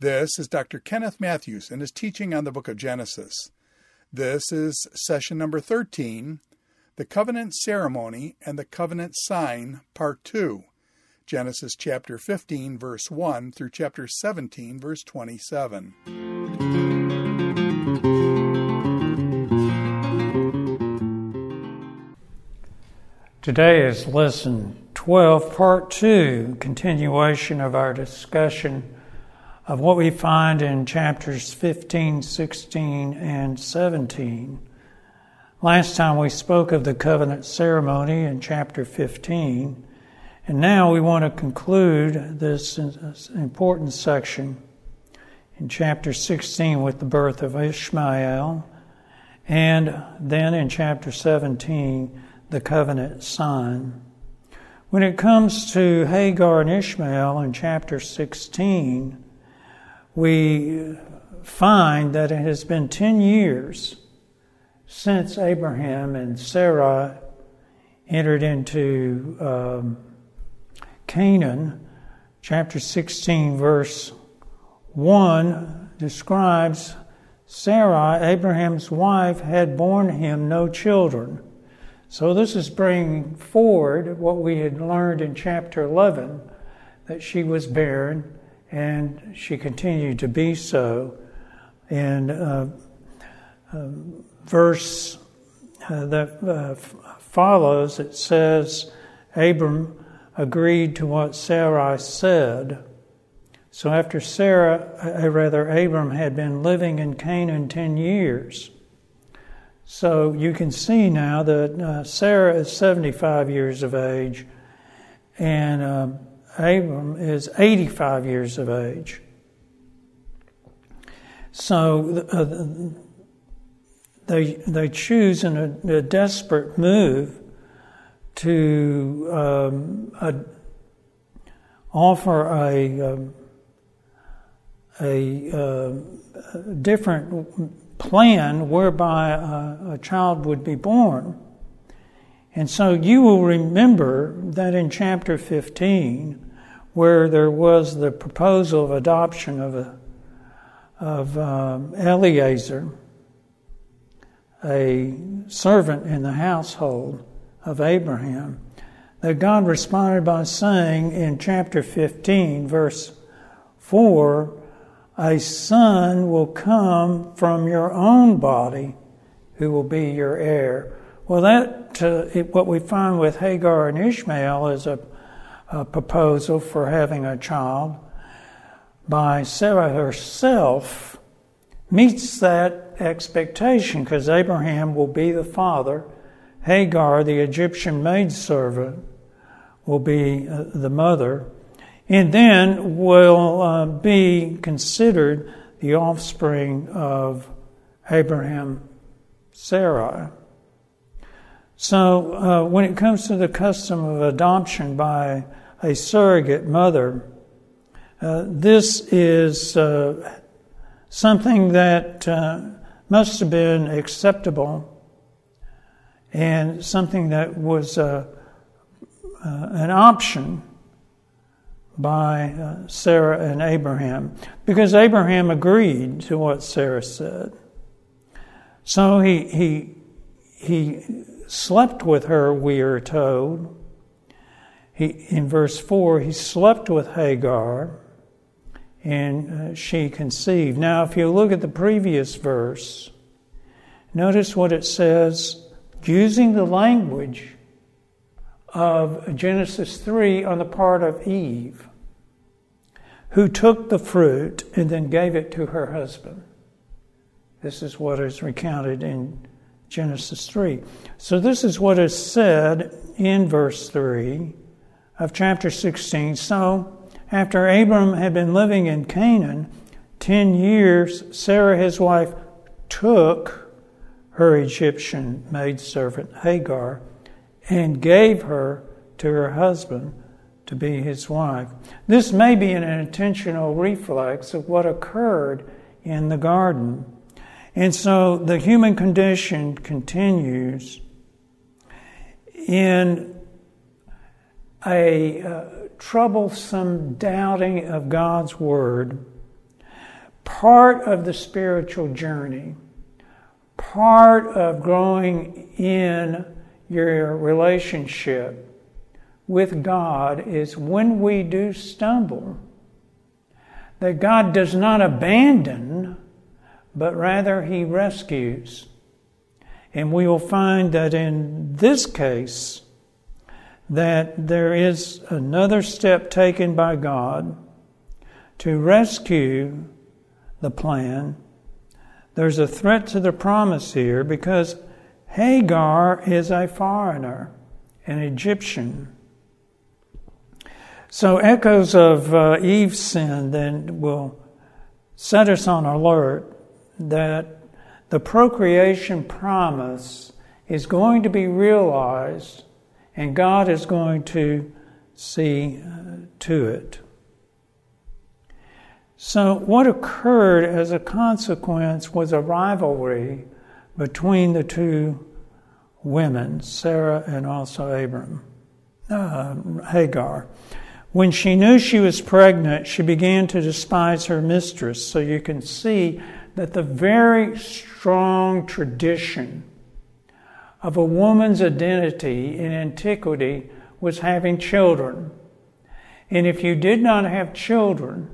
This is Dr. Kenneth Mathews and his teaching on the book of Genesis. This is session number 13, the covenant ceremony and the covenant sign, part 2. Genesis chapter 15, verse 1 through chapter 17, verse 27. Today is lesson 12, part 2, continuation of our discussion of what we find in chapters 15, 16, and 17. Last time we spoke of the covenant ceremony in chapter 15, and now we want to conclude this important section in chapter 16 with the birth of Ishmael, and then in chapter 17, the covenant sign. When it comes to Hagar and Ishmael in chapter 16, we find that it has been 10 years since Abraham and Sarah entered into um, Canaan. Chapter 16, verse 1 describes Sarah, Abraham's wife, had borne him no children. So, this is bringing forward what we had learned in chapter 11 that she was barren and she continued to be so. In uh, uh, verse uh, that uh, follows, it says, Abram agreed to what Sarai said. So after Sarah, uh, rather Abram had been living in Canaan ten years. So you can see now that uh, Sarah is 75 years of age, and um, Abram is 85 years of age. So uh, they, they choose in a, a desperate move to um, offer a, um, a, uh, a, different plan whereby a, a child would be born. And so you will remember that in chapter 15, where there was the proposal of adoption of, a, of um, Eliezer, a servant in the household of Abraham, that God responded by saying in chapter 15, verse 4, a son will come from your own body who will be your heir. Well, that uh, it, what we find with Hagar and Ishmael is a a proposal for having a child by Sarah herself meets that expectation because Abraham will be the father, Hagar, the Egyptian maidservant, will be uh, the mother, and then will uh, be considered the offspring of Abraham, Sarai. So, uh, when it comes to the custom of adoption by a surrogate mother. Uh, this is uh, something that uh, must have been acceptable and something that was uh, an option by uh, Sarah and Abraham because Abraham agreed to what Sarah said. So he, he, he slept with her, we are told he, in verse 4, he slept with Hagar and uh, she conceived. Now, if you look at the previous verse, notice what it says using the language of Genesis 3 on the part of Eve, who took the fruit and then gave it to her husband. This is what is recounted in Genesis 3. So, this is what is said in verse 3 of chapter 16. So, after Abram had been living in Canaan 10 years, Sarah, his wife, took her Egyptian maidservant Hagar and gave her to her husband to be his wife. This may be an intentional reflex of what occurred in the garden. And so the human condition continues in a uh, troublesome doubting of God's Word, part of the spiritual journey, part of growing in your relationship with God is when we do stumble, that God does not abandon, but rather He rescues. And we will find that in this case, that there is another step taken by God to rescue the plan. There's a threat to the promise here because Hagar is a foreigner, an Egyptian. So, echoes of uh, Eve's sin then will set us on alert that the procreation promise is going to be realized and God is going to see uh, to it. So, what occurred as a consequence was a rivalry between the two women, Sarah and also Abram, uh, Hagar. When she knew she was pregnant, she began to despise her mistress. So you can see that the very strong tradition of a woman's identity in antiquity was having children. And if you did not have children,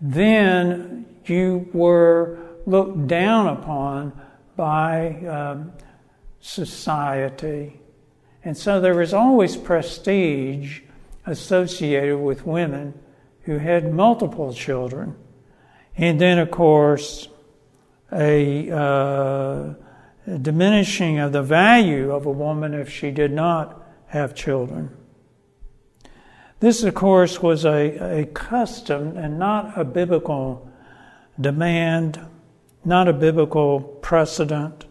then you were looked down upon by um, society. And so there was always prestige associated with women who had multiple children. And then, of course, a. Uh, diminishing of the value of a woman if she did not have children. This, of course, was a, a custom and not a biblical demand, not a biblical precedent.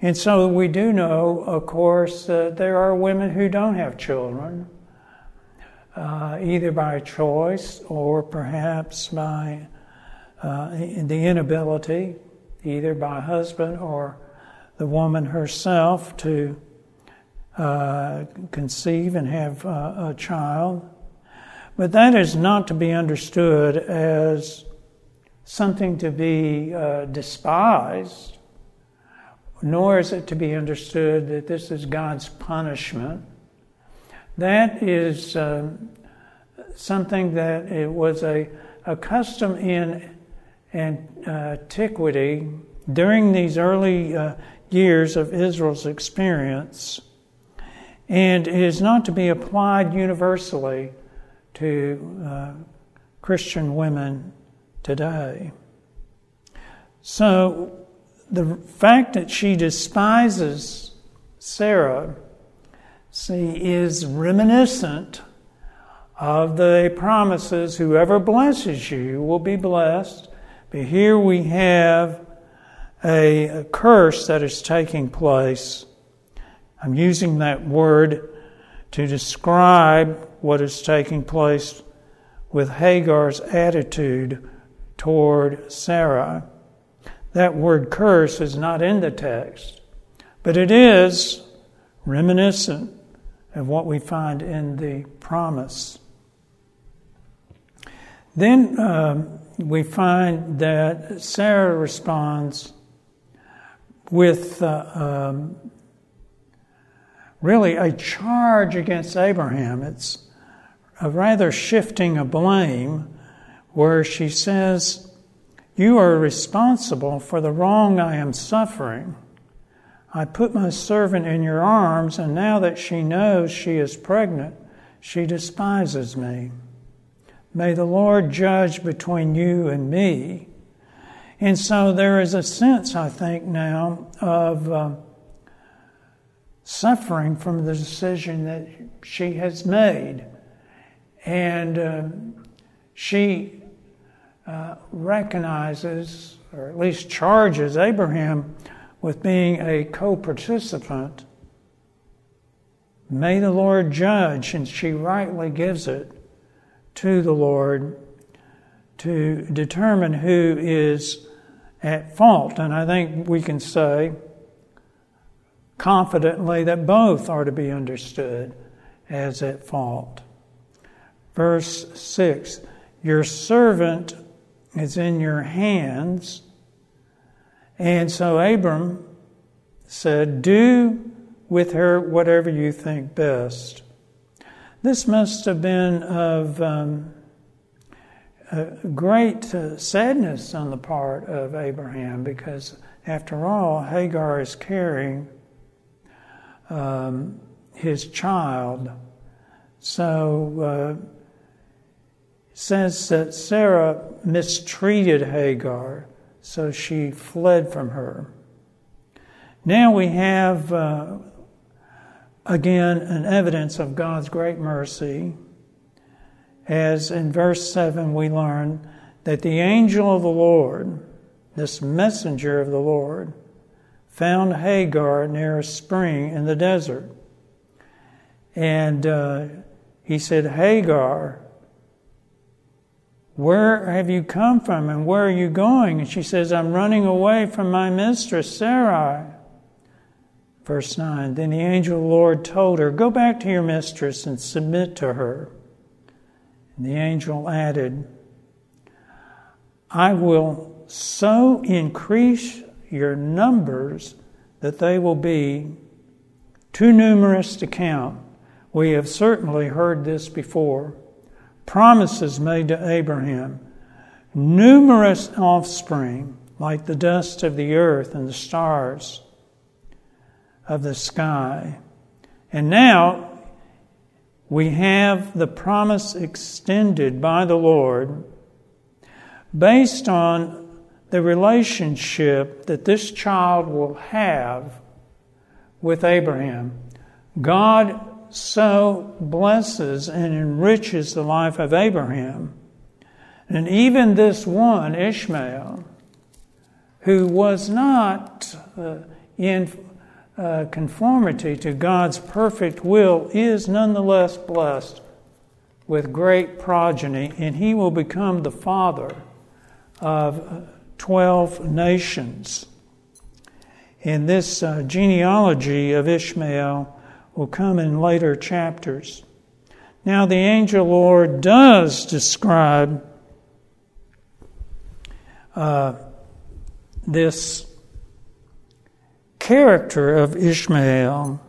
And so we do know, of course, that there are women who don't have children, uh, either by choice or perhaps by uh, the inability either by husband or the woman herself to uh, conceive and have a child. But that is not to be understood as something to be uh, despised, nor is it to be understood that this is God's punishment. That is um, something that it was a, a custom in antiquity, during these early uh, years of Israel's experience, and is not to be applied universally to uh, Christian women today. So, the fact that she despises Sarah, see, is reminiscent of the promises whoever blesses you will be blessed, but here we have a, a curse that is taking place. I'm using that word to describe what is taking place with Hagar's attitude toward Sarah. That word curse is not in the text, but it is reminiscent of what we find in the promise. Then um, we find that Sarah responds with uh, um, really a charge against Abraham. It's a rather shifting of blame where she says, You are responsible for the wrong I am suffering. I put my servant in your arms, and now that she knows she is pregnant, she despises me. May the Lord judge between you and me. And so there is a sense, I think, now of uh, suffering from the decision that she has made. And uh, she uh, recognizes, or at least charges Abraham with being a co participant. May the Lord judge, and she rightly gives it to the Lord to determine who is at fault. And I think we can say confidently that both are to be understood as at fault. Verse 6 Your servant is in your hands. And so Abram said, Do with her whatever you think best. This must have been of um, great uh, sadness on the part of Abraham because, after all, Hagar is carrying um, his child. So, uh, says that Sarah mistreated Hagar, so she fled from her. Now we have uh, again an evidence of God's great mercy, as in verse 7 we learn that the angel of the Lord, this messenger of the Lord, found Hagar near a spring in the desert. And uh, he said, Hagar, where have you come from and where are you going? And she says, I'm running away from my mistress, Sarai. Verse 9 Then the angel of the Lord told her, Go back to your mistress and submit to her. And the angel added, I will so increase your numbers that they will be too numerous to count. We have certainly heard this before promises made to Abraham, numerous offspring like the dust of the earth and the stars of the sky. And now we have the promise extended by the Lord based on the relationship that this child will have with Abraham. God so blesses and enriches the life of Abraham. And even this one, Ishmael, who was not uh, in uh, conformity to God's perfect will, is nonetheless blessed with great progeny, and he will become the father of 12 nations. In this uh, genealogy of Ishmael, will come in later chapters. Now, the angel Lord does describe uh, this character of Ishmael,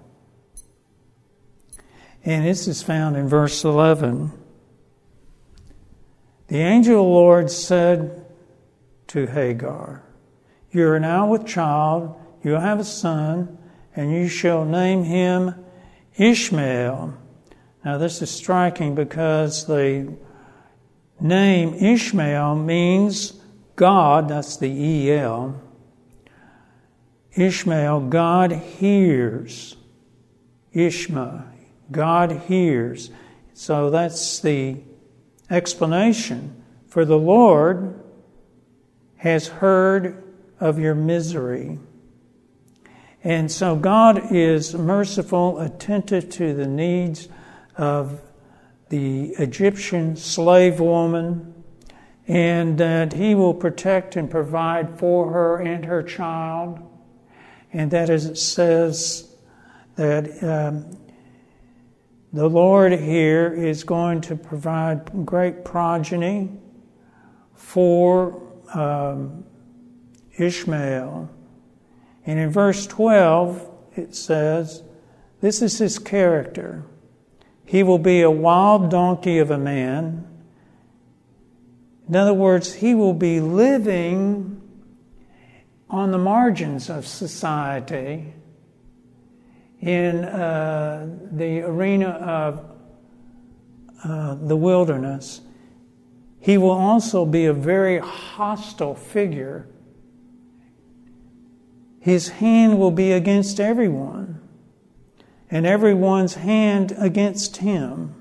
and this is found in verse 11. The angel Lord said to Hagar, You are now with child, you have a son, and you shall name him Ishmael. Now, this is striking because the name Ishmael means God, that's the EL. Ishmael, God hears. Ishma, God hears. So that's the explanation. For the Lord has heard of your misery. And so God is merciful, attentive to the needs of the Egyptian slave woman, and that He will protect and provide for her and her child. And that, as it says, that um, the Lord here is going to provide great progeny for um, Ishmael. And in verse 12, it says, This is his character. He will be a wild donkey of a man. In other words, he will be living on the margins of society in uh, the arena of uh, the wilderness. He will also be a very hostile figure his hand will be against everyone, and everyone's hand against him.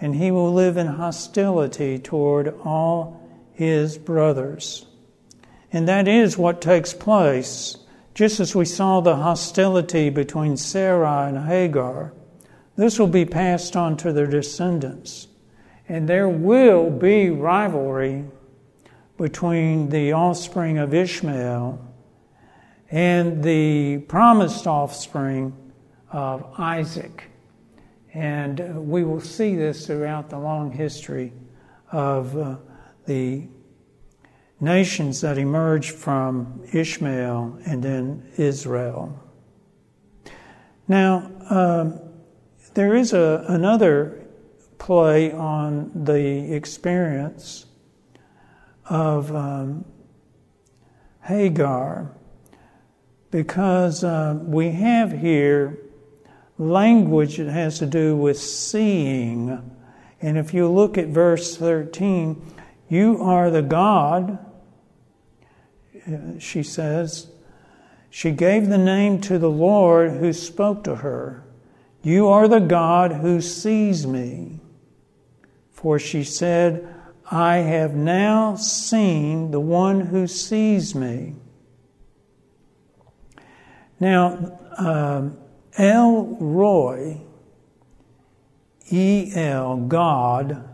And he will live in hostility toward all his brothers. And that is what takes place, just as we saw the hostility between Sarah and Hagar. This will be passed on to their descendants. And there will be rivalry between the offspring of Ishmael and the promised offspring of Isaac. And we will see this throughout the long history of uh, the nations that emerged from Ishmael and then Israel. Now, um, there is a, another play on the experience of um, Hagar because uh, we have here language that has to do with seeing. And if you look at verse 13, you are the God, uh, she says. She gave the name to the Lord who spoke to her. You are the God who sees me. For she said, I have now seen the one who sees me. Now, um, El Roi, E L, God,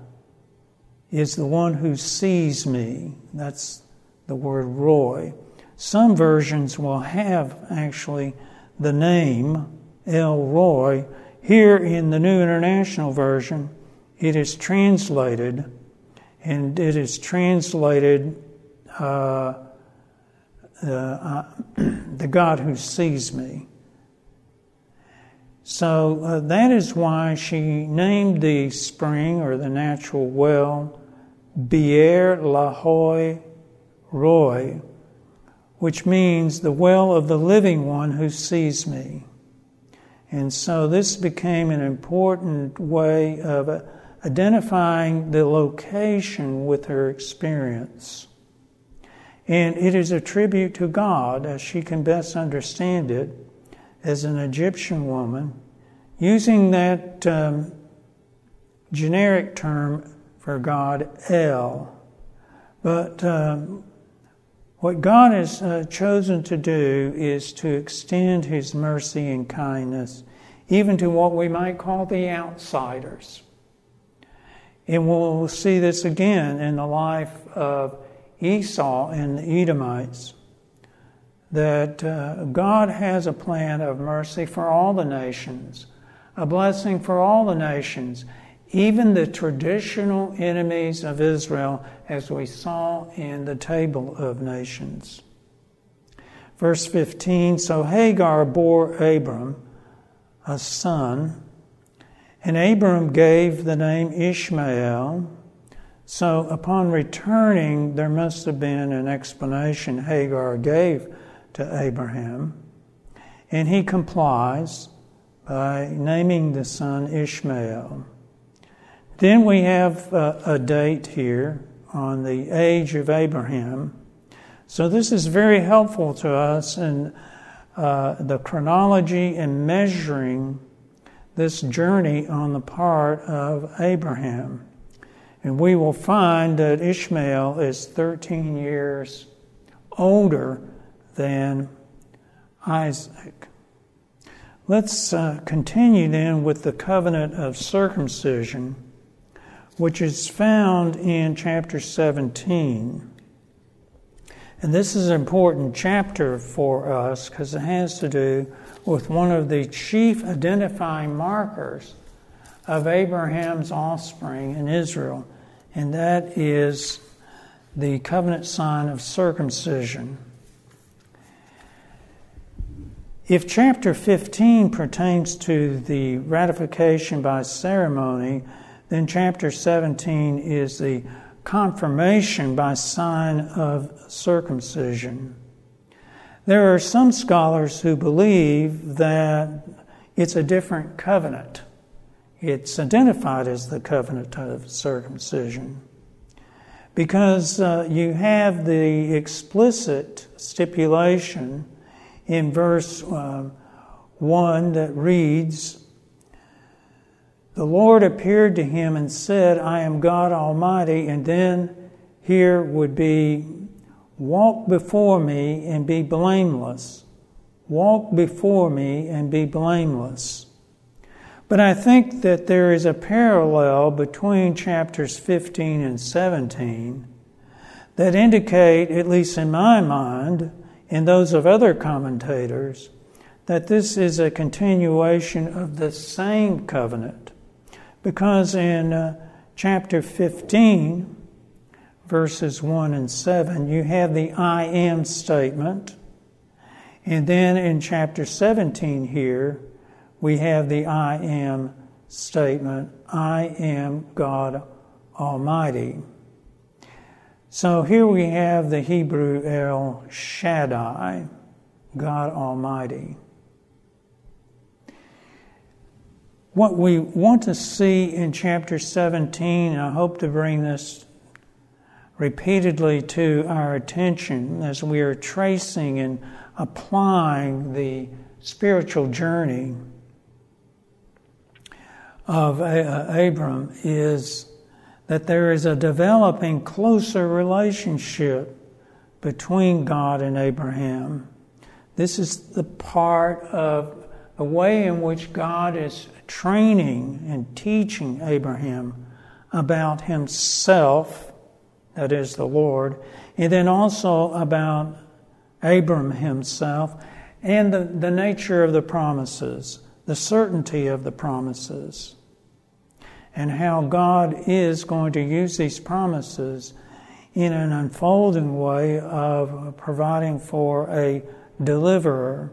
is the one who sees me. That's the word Roi. Some versions will have actually the name El Roi. Here in the New International Version, it is translated, and it is translated uh, uh, the God who sees me. So uh, that is why she named the spring or the natural well Be'er Lahai Roi, which means the well of the living one who sees me. And so this became an important way of identifying the location with her experience. And it is a tribute to God, as she can best understand it, as an Egyptian woman, using that um, generic term for God, El. But um, what God has uh, chosen to do is to extend His mercy and kindness even to what we might call the outsiders. And we'll see this again in the life of Esau and the Edomites that uh, God has a plan of mercy for all the nations, a blessing for all the nations, even the traditional enemies of Israel, as we saw in the table of nations. Verse 15 So Hagar bore Abram a son, and Abram gave the name Ishmael so upon returning, there must have been an explanation Hagar gave to Abraham, and he complies by naming the son Ishmael. Then we have a, a date here on the age of Abraham. So this is very helpful to us in uh, the chronology and measuring this journey on the part of Abraham. And we will find that Ishmael is 13 years older than Isaac. Let's uh, continue then with the covenant of circumcision, which is found in chapter 17. And this is an important chapter for us because it has to do with one of the chief identifying markers of Abraham's offspring in Israel, and that is the covenant sign of circumcision. If chapter 15 pertains to the ratification by ceremony, then chapter 17 is the confirmation by sign of circumcision. There are some scholars who believe that it's a different covenant it's identified as the covenant of circumcision because uh, you have the explicit stipulation in verse uh, 1 that reads, The Lord appeared to him and said, I am God Almighty. And then here would be, Walk before me and be blameless. Walk before me and be blameless. But I think that there is a parallel between chapters 15 and 17 that indicate, at least in my mind, and those of other commentators, that this is a continuation of the same covenant Because in uh, chapter 15, verses 1 and 7, you have the I am statement. And then in chapter 17 here, we have the I am statement I am God Almighty. So here we have the Hebrew El Shaddai, God Almighty. What we want to see in chapter 17, and I hope to bring this repeatedly to our attention as we are tracing and applying the spiritual journey of uh, Abram is that there is a developing closer relationship between God and Abraham. This is the part of the way in which God is training and teaching Abraham about himself, that is the Lord, and then also about Abram himself and the, the nature of the promises, the certainty of the promises and how God is going to use these promises in an unfolding way of providing for a deliverer.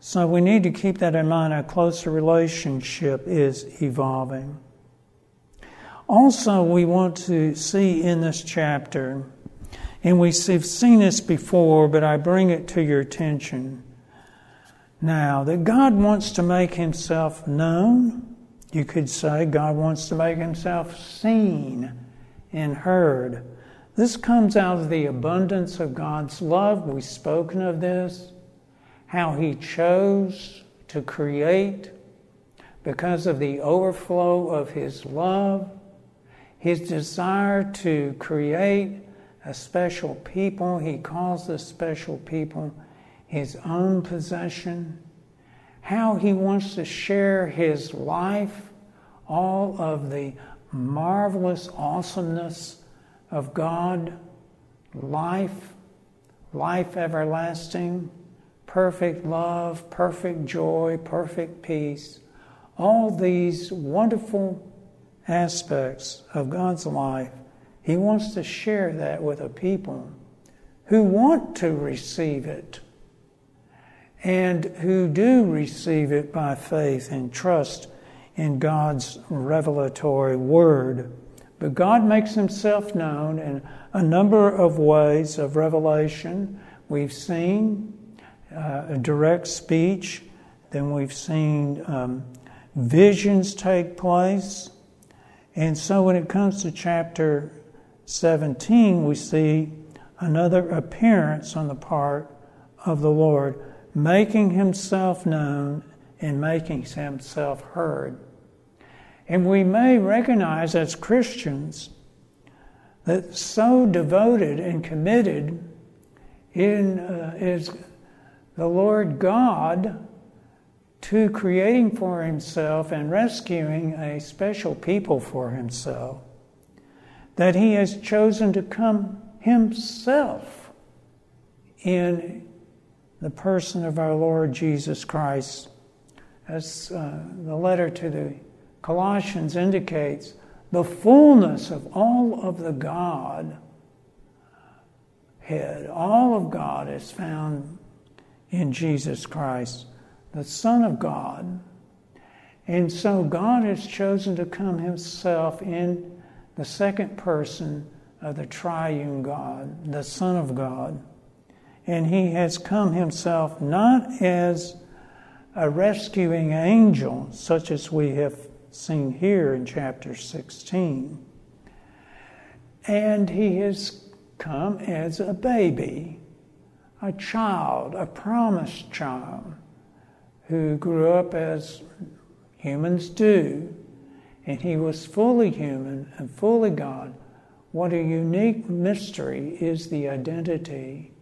So we need to keep that in mind. A closer relationship is evolving. Also, we want to see in this chapter, and we've seen this before, but I bring it to your attention now, that God wants to make himself known you could say God wants to make himself seen and heard. This comes out of the abundance of God's love. We've spoken of this, how he chose to create because of the overflow of his love, his desire to create a special people. He calls this special people his own possession how he wants to share his life, all of the marvelous awesomeness of God, life, life everlasting, perfect love, perfect joy, perfect peace. All these wonderful aspects of God's life, he wants to share that with a people who want to receive it and who do receive it by faith and trust in God's revelatory word. But God makes himself known in a number of ways of revelation. We've seen uh, direct speech, then we've seen um, visions take place. And so when it comes to chapter 17, we see another appearance on the part of the Lord making himself known and making himself heard. And we may recognize as Christians that so devoted and committed in uh, is the Lord God to creating for himself and rescuing a special people for himself that he has chosen to come himself in the person of our Lord Jesus Christ. As uh, the letter to the Colossians indicates, the fullness of all of the God head, all of God is found in Jesus Christ, the Son of God. And so God has chosen to come Himself in the second person of the triune God, the Son of God and he has come himself not as a rescuing angel, such as we have seen here in chapter 16, and he has come as a baby, a child, a promised child, who grew up as humans do, and he was fully human and fully God. What a unique mystery is the identity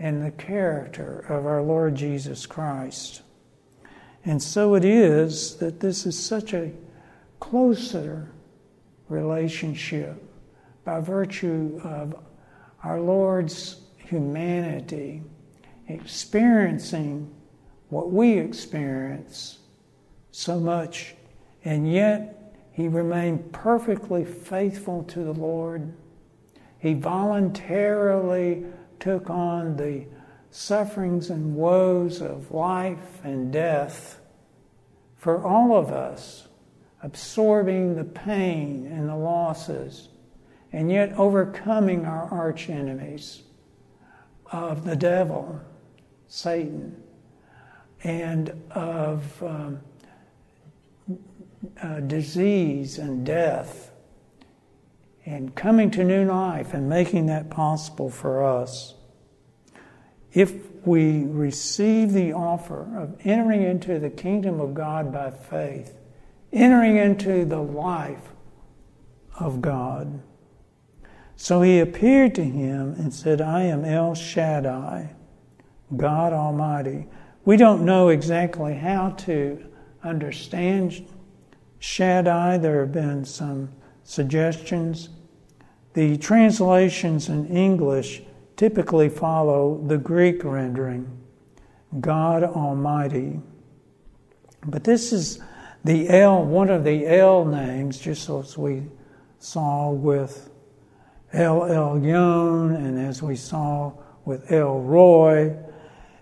and the character of our Lord Jesus Christ. And so it is that this is such a closer relationship by virtue of our Lord's humanity, experiencing what we experience so much, and yet he remained perfectly faithful to the Lord. He voluntarily took on the sufferings and woes of life and death for all of us, absorbing the pain and the losses, and yet overcoming our arch enemies of the devil, Satan, and of um, uh, disease and death, and coming to new life and making that possible for us. If we receive the offer of entering into the kingdom of God by faith, entering into the life of God. So he appeared to him and said, I am El Shaddai, God Almighty. We don't know exactly how to understand Shaddai. There have been some suggestions. The translations in English typically follow the Greek rendering, God Almighty. But this is the El, one of the El names, just as we saw with El Elyon and as we saw with El Roi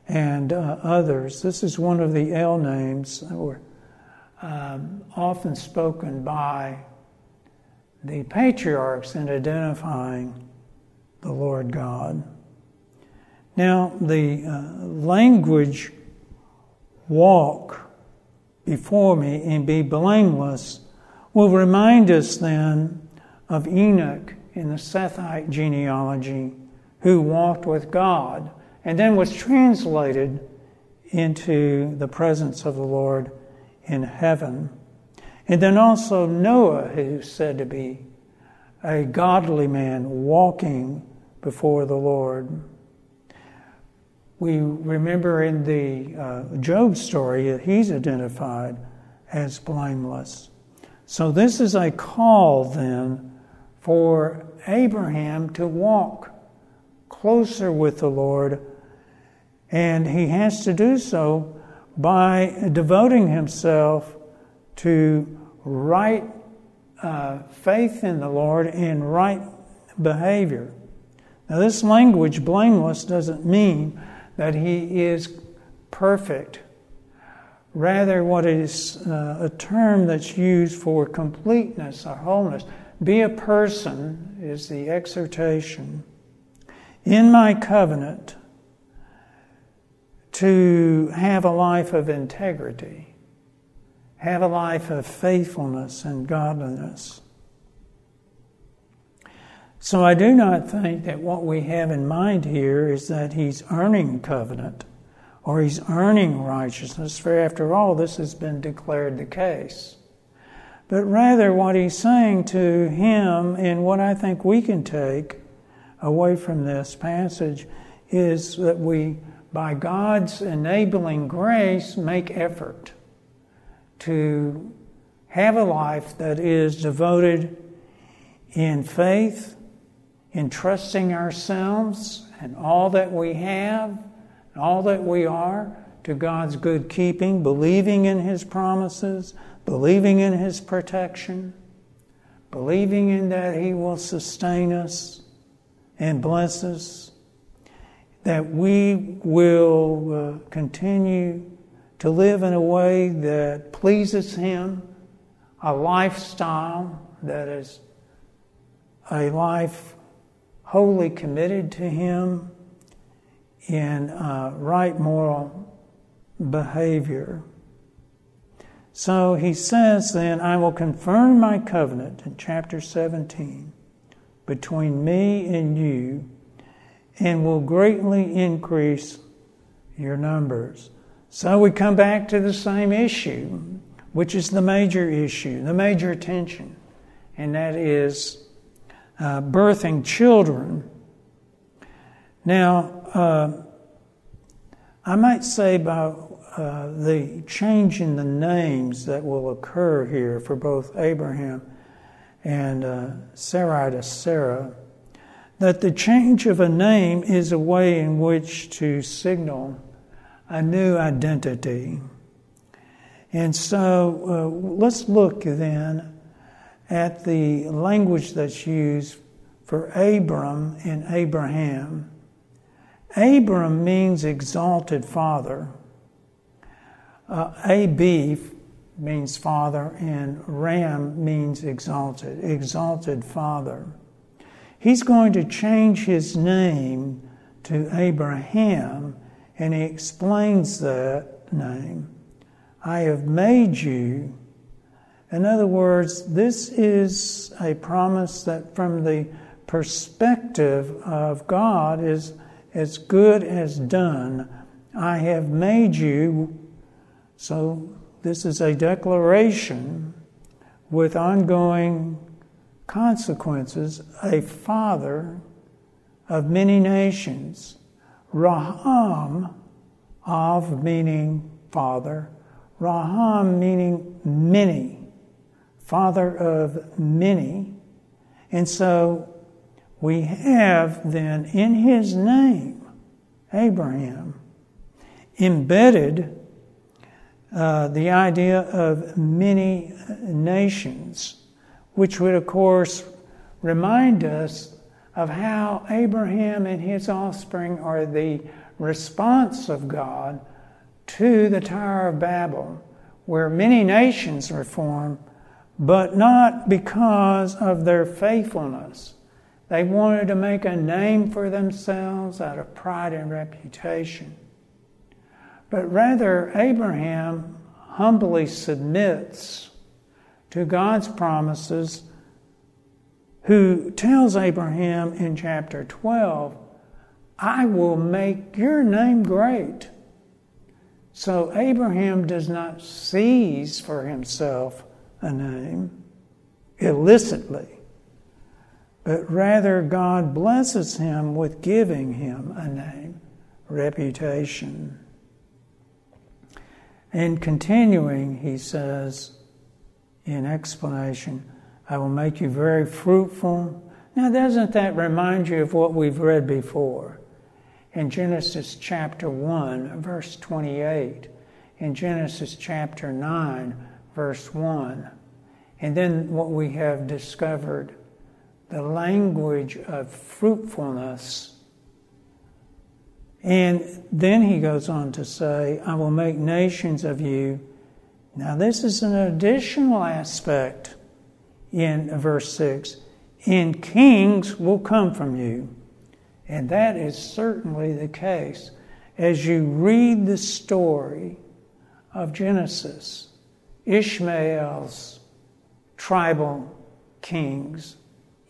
and uh, others. This is one of the El names that were um, often spoken by the patriarchs in identifying the Lord God. Now, the uh, language walk before me and be blameless will remind us then of Enoch in the Sethite genealogy who walked with God and then was translated into the presence of the Lord in heaven. And then also Noah, who's said to be a godly man walking before the Lord. We remember in the uh, Job story that he's identified as blameless. So, this is a call then for Abraham to walk closer with the Lord, and he has to do so by devoting himself to right uh, faith in the Lord and right behavior. Now, this language, blameless, doesn't mean that he is perfect. Rather, what is uh, a term that's used for completeness or wholeness. Be a person is the exhortation. In my covenant, to have a life of integrity, have a life of faithfulness and godliness. So I do not think that what we have in mind here is that he's earning covenant or he's earning righteousness, for after all, this has been declared the case. But rather, what he's saying to him, and what I think we can take away from this passage, is that we, by God's enabling grace, make effort to have a life that is devoted in faith in trusting ourselves and all that we have, and all that we are to God's good keeping, believing in His promises, believing in His protection, believing in that He will sustain us and bless us, that we will uh, continue to live in a way that pleases Him, a lifestyle that is a life wholly committed to Him in uh, right moral behavior. So he says then, I will confirm my covenant in chapter 17 between me and you and will greatly increase your numbers. So we come back to the same issue, which is the major issue, the major tension, and that is uh, birthing children. Now, uh, I might say about uh, the change in the names that will occur here for both Abraham and uh, Sarai to Sarah, that the change of a name is a way in which to signal a new identity. And so uh, let's look then at the language that's used for Abram and Abraham. Abram means exalted father. Uh, Abi means father, and Ram means exalted, exalted father. He's going to change his name to Abraham, and he explains that name. I have made you. In other words, this is a promise that, from the perspective of God, is as good as done. I have made you. So, this is a declaration with ongoing consequences, a father of many nations. Raham, of meaning father, Raham meaning many, father of many. And so we have then in his name, Abraham, embedded uh, the idea of many nations, which would, of course, remind us of how Abraham and his offspring are the response of God to the Tower of Babel, where many nations were formed, but not because of their faithfulness. They wanted to make a name for themselves out of pride and reputation. But rather, Abraham humbly submits to God's promises, who tells Abraham in chapter 12, I will make your name great. So Abraham does not seize for himself a name illicitly, but rather God blesses him with giving him a name, reputation. And continuing, he says in explanation, I will make you very fruitful. Now, doesn't that remind you of what we've read before? In Genesis chapter 1, verse 28, in Genesis chapter 9, verse 1. And then what we have discovered the language of fruitfulness and then he goes on to say, I will make nations of you. Now, this is an additional aspect in verse 6. And kings will come from you. And that is certainly the case. As you read the story of Genesis, Ishmael's tribal kings,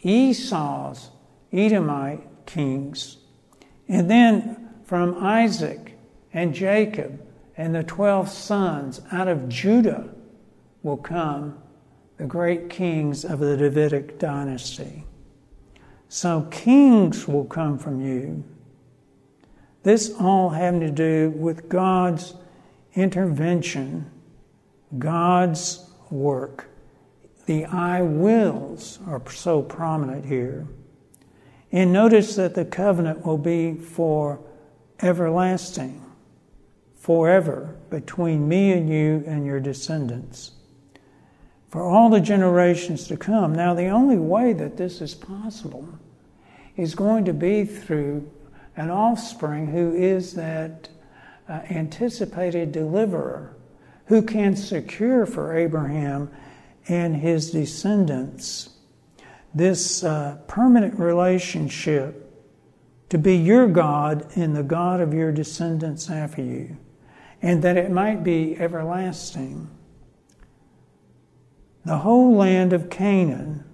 Esau's Edomite kings, and then from Isaac and Jacob and the 12 sons out of Judah will come the great kings of the Davidic dynasty. So kings will come from you. This all having to do with God's intervention, God's work. The I wills are so prominent here. And notice that the covenant will be for everlasting, forever, between me and you and your descendants, for all the generations to come. Now, the only way that this is possible is going to be through an offspring who is that uh, anticipated deliverer who can secure for Abraham and his descendants this uh, permanent relationship to be your God and the God of your descendants after you, and that it might be everlasting. The whole land of Canaan,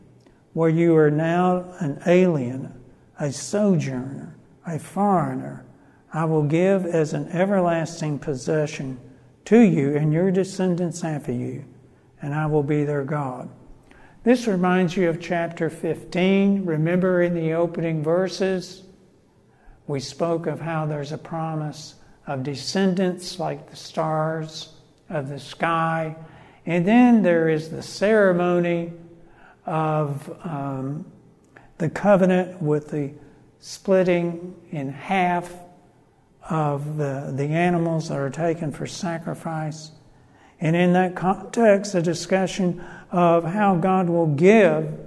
where you are now an alien, a sojourner, a foreigner, I will give as an everlasting possession to you and your descendants after you, and I will be their God. This reminds you of chapter 15. Remember in the opening verses, we spoke of how there's a promise of descendants like the stars of the sky. And then there is the ceremony of um, the covenant with the splitting in half of the, the animals that are taken for sacrifice. And in that context, a discussion of how God will give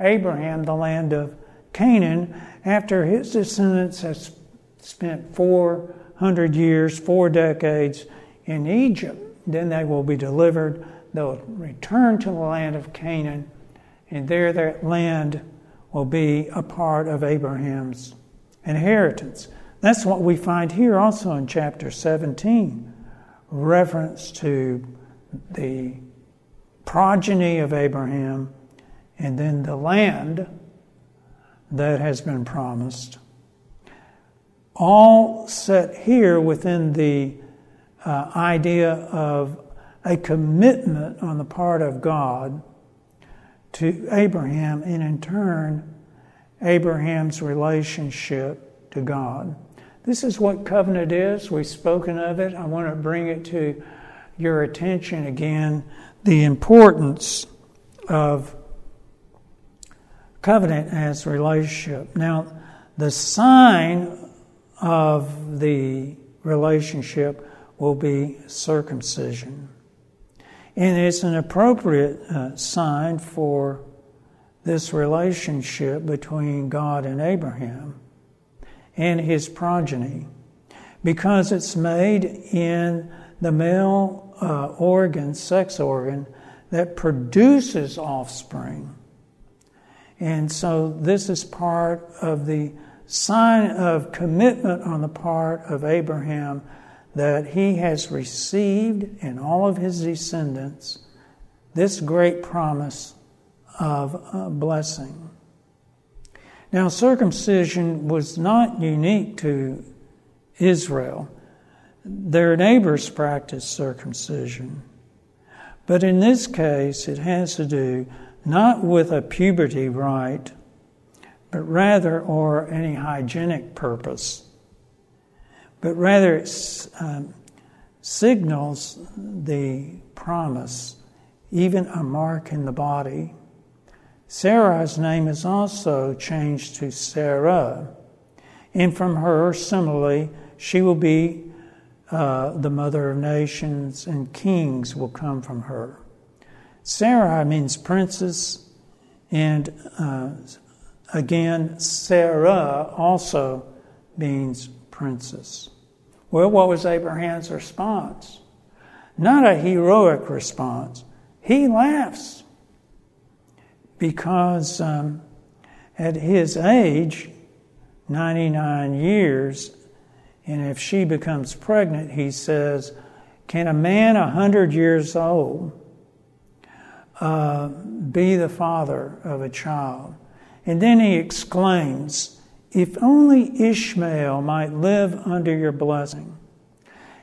Abraham the land of Canaan after his descendants have spent 400 years, four decades in Egypt. Then they will be delivered. They'll return to the land of Canaan, and there that land will be a part of Abraham's inheritance. That's what we find here also in chapter 17 reference to the progeny of Abraham and then the land that has been promised. All set here within the uh, idea of a commitment on the part of God to Abraham, and in turn, Abraham's relationship to God. This is what covenant is. We've spoken of it. I want to bring it to your attention again the importance of covenant as relationship. Now, the sign of the relationship will be circumcision. And it's an appropriate uh, sign for this relationship between God and Abraham and his progeny because it's made in the male uh, organ, sex organ, that produces offspring. And so this is part of the sign of commitment on the part of Abraham that he has received in all of his descendants this great promise of uh, blessing. Now, circumcision was not unique to Israel. Their neighbors practiced circumcision. But in this case, it has to do not with a puberty rite, but rather, or any hygienic purpose, but rather it um, signals the promise, even a mark in the body Sarai's name is also changed to Sarah. And from her, similarly, she will be uh, the mother of nations, and kings will come from her. Sarah means princess, and uh, again, Sarah also means princess. Well, what was Abraham's response? Not a heroic response. He laughs because um, at his age, 99 years, and if she becomes pregnant, he says, Can a man 100 years old uh, be the father of a child? And then he exclaims, If only Ishmael might live under your blessing.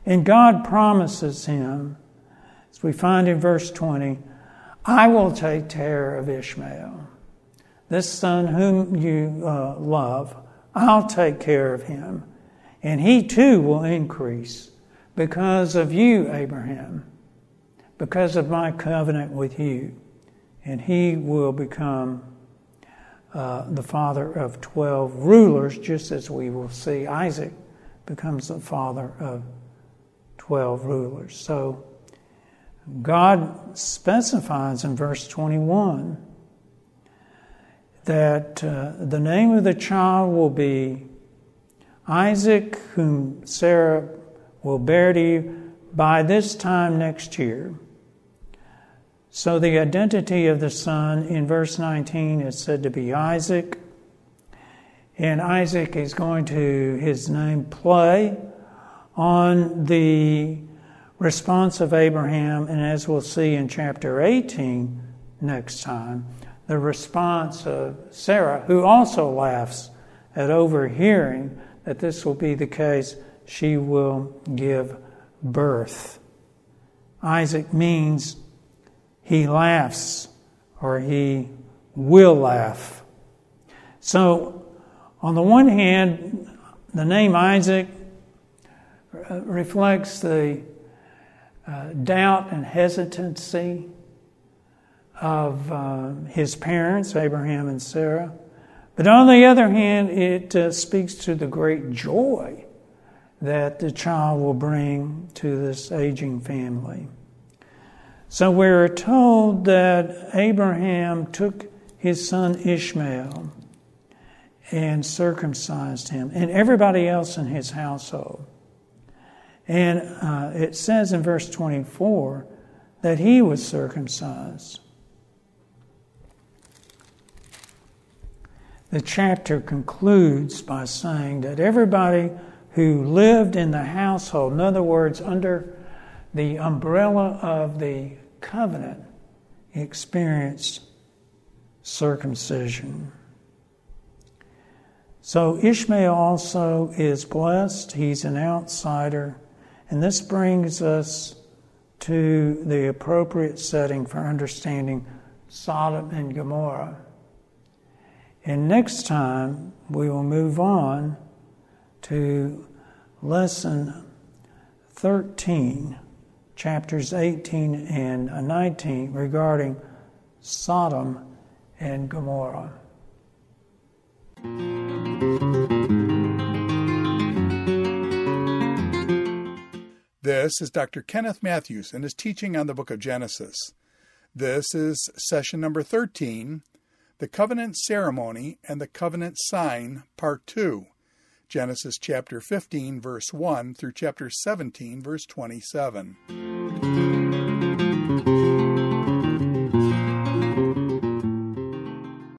And God promises him, as we find in verse 20, I will take care of Ishmael. This son whom you uh, love, I'll take care of him. And he too will increase because of you, Abraham, because of my covenant with you. And he will become uh, the father of 12 rulers, just as we will see Isaac becomes the father of 12 rulers. So, God specifies in verse 21 that uh, the name of the child will be Isaac, whom Sarah will bear to you by this time next year. So the identity of the son in verse 19 is said to be Isaac. And Isaac is going to, his name, play on the response of Abraham, and as we'll see in chapter 18 next time, the response of Sarah, who also laughs at overhearing that this will be the case, she will give birth. Isaac means he laughs or he will laugh. So, on the one hand, the name Isaac reflects the uh, doubt and hesitancy of uh, his parents, Abraham and Sarah. But on the other hand, it uh, speaks to the great joy that the child will bring to this aging family. So we're told that Abraham took his son Ishmael and circumcised him, and everybody else in his household. And uh, it says in verse 24 that he was circumcised. The chapter concludes by saying that everybody who lived in the household, in other words, under the umbrella of the covenant, experienced circumcision. So Ishmael also is blessed. He's an outsider. And this brings us to the appropriate setting for understanding Sodom and Gomorrah. And next time we will move on to lesson 13, chapters 18 and 19 regarding Sodom and Gomorrah. This is Dr. Kenneth Mathews and his teaching on the book of Genesis. This is session number 13, the covenant ceremony and the covenant sign, part 2. Genesis chapter 15, verse 1 through chapter 17, verse 27.